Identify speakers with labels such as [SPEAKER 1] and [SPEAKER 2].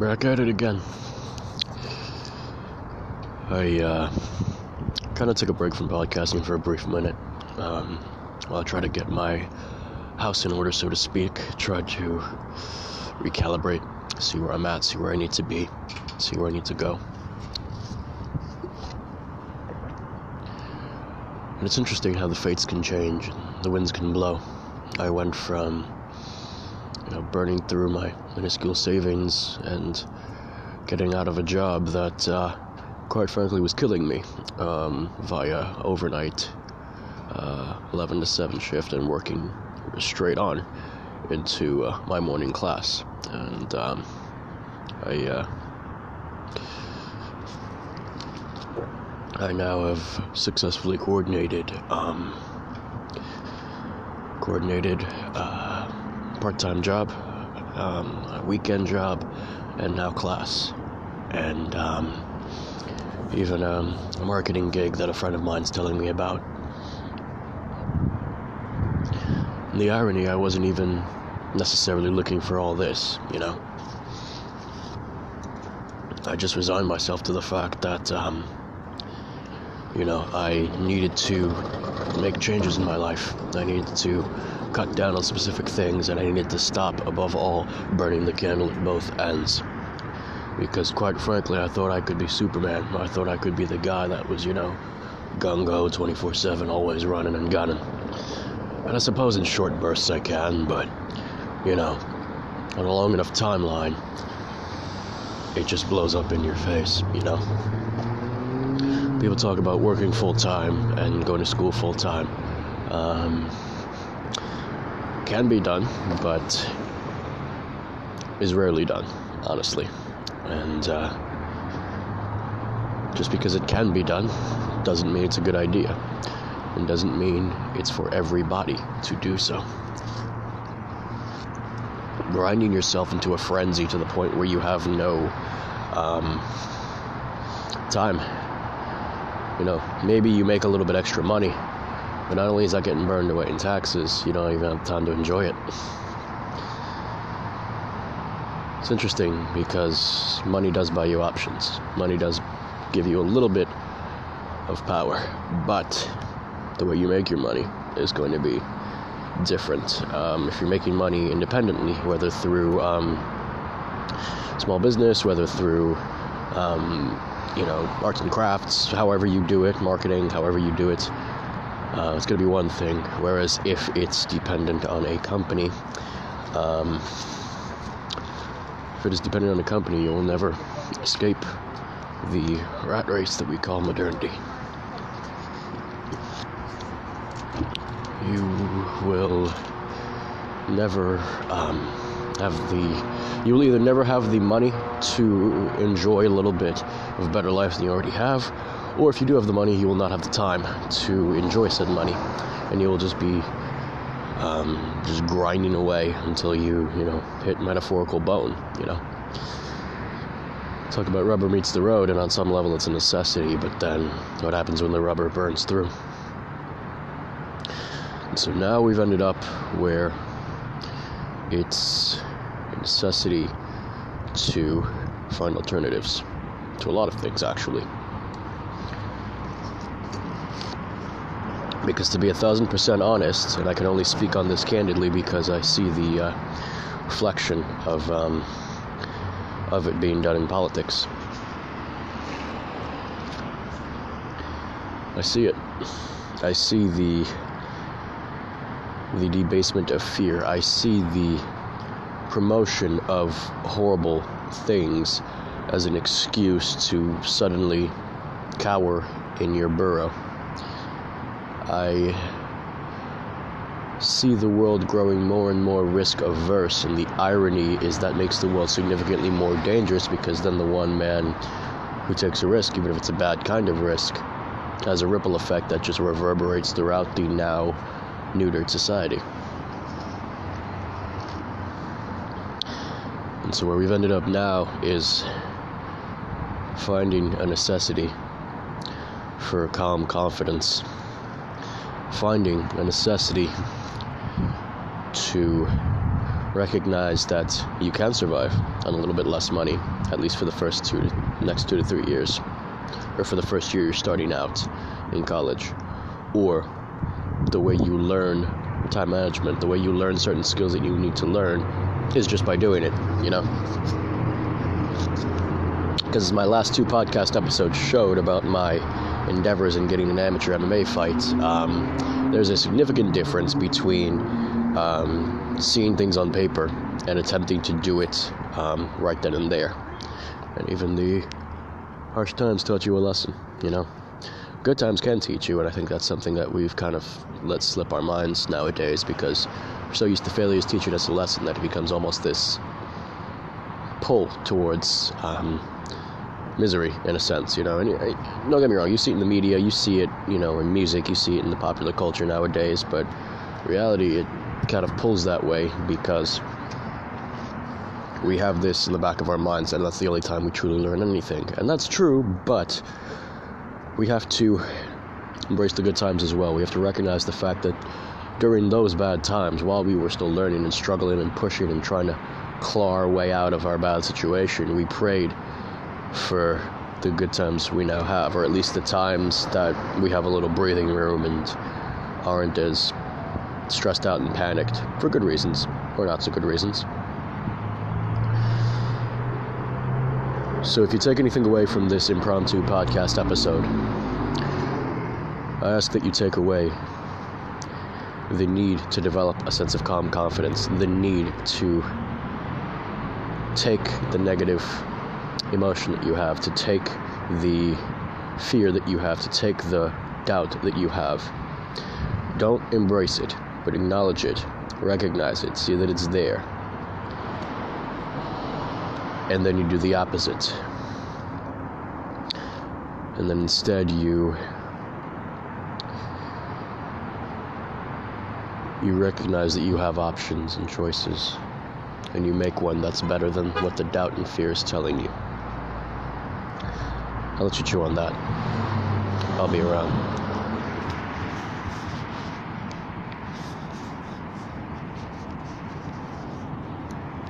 [SPEAKER 1] Back at it again. I uh, kind of took a break from podcasting for a brief minute um, while I tried to get my house in order, so to speak. Tried to recalibrate, see where I'm at, see where I need to be, see where I need to go. And it's interesting how the fates can change, the winds can blow. I went from you know, burning through my minuscule savings and getting out of a job that, uh, quite frankly, was killing me um, via overnight uh, 11 to 7 shift and working straight on into uh, my morning class. And um, I, uh, I now have successfully coordinated, um, coordinated uh, part-time job, um, weekend job, and now class, and um, even a marketing gig that a friend of mine's telling me about. The irony, I wasn't even necessarily looking for all this, you know. I just resigned myself to the fact that, um, you know, I needed to make changes in my life. I needed to cut down on specific things, and I needed to stop, above all, burning the candle at both ends. Because, quite frankly, I thought I could be Superman. I thought I could be the guy that was, you know, gung ho 24 7, always running and gunning. And I suppose in short bursts I can, but, you know, on a long enough timeline, it just blows up in your face, you know? People talk about working full time and going to school full time. Um, can be done, but is rarely done, honestly. And uh, just because it can be done doesn't mean it's a good idea, and doesn't mean it's for everybody to do so. Grinding yourself into a frenzy to the point where you have no um, time. You know, maybe you make a little bit extra money, but not only is that getting burned away in taxes, you don't even have time to enjoy it. It's interesting because money does buy you options. Money does give you a little bit of power, but the way you make your money is going to be different. Um, if you're making money independently, whether through um, small business, whether through um, you know arts and crafts, however you do it, marketing, however you do it, uh, it's going to be one thing. Whereas if it's dependent on a company, um, if it is dependent on a company, you will never escape the rat race that we call modernity. You will never um, have the. You will either never have the money to enjoy a little bit of a better life than you already have, or if you do have the money, you will not have the time to enjoy said money, and you will just be um, just grinding away until you, you know, hit metaphorical bone, you know. Talk about rubber meets the road, and on some level it's a necessity, but then what happens when the rubber burns through? And so now we've ended up where it's a necessity to find alternatives to a lot of things, actually. Because to be a thousand percent honest, and I can only speak on this candidly because I see the uh, reflection of um, of it being done in politics. I see it. I see the the debasement of fear. I see the promotion of horrible things as an excuse to suddenly cower in your burrow. I see the world growing more and more risk averse, and the irony is that makes the world significantly more dangerous because then the one man who takes a risk, even if it's a bad kind of risk, has a ripple effect that just reverberates throughout the now neutered society. And so, where we've ended up now is finding a necessity for calm confidence, finding a necessity to recognize that you can survive on a little bit less money, at least for the first two, next two to three years, or for the first year you're starting out in college, or the way you learn time management, the way you learn certain skills that you need to learn, is just by doing it, you know? Because my last two podcast episodes showed about my endeavors in getting an amateur MMA fight, um, there's a significant difference between um, seeing things on paper and attempting to do it um, right then and there. And even the harsh times taught you a lesson, you know? Good times can teach you, and I think that's something that we've kind of let slip our minds nowadays because we're so used to failures teaching us a lesson that it becomes almost this pull towards um, misery in a sense, you know. And don't get me wrong, you see it in the media, you see it, you know, in music, you see it in the popular culture nowadays, but reality, it kind of pulls that way because we have this in the back of our minds, and that's the only time we truly learn anything. And that's true, but we have to embrace the good times as well. We have to recognize the fact that during those bad times, while we were still learning and struggling and pushing and trying to claw our way out of our bad situation, we prayed for the good times we now have, or at least the times that we have a little breathing room and aren't as stressed out and panicked for good reasons or not so good reasons. So, if you take anything away from this impromptu podcast episode, I ask that you take away the need to develop a sense of calm confidence, the need to take the negative emotion that you have, to take the fear that you have, to take the doubt that you have. Don't embrace it, but acknowledge it, recognize it, see that it's there. And then you do the opposite. And then instead you you recognize that you have options and choices and you make one that's better than what the doubt and fear is telling you. I'll let you chew on that. I'll be around.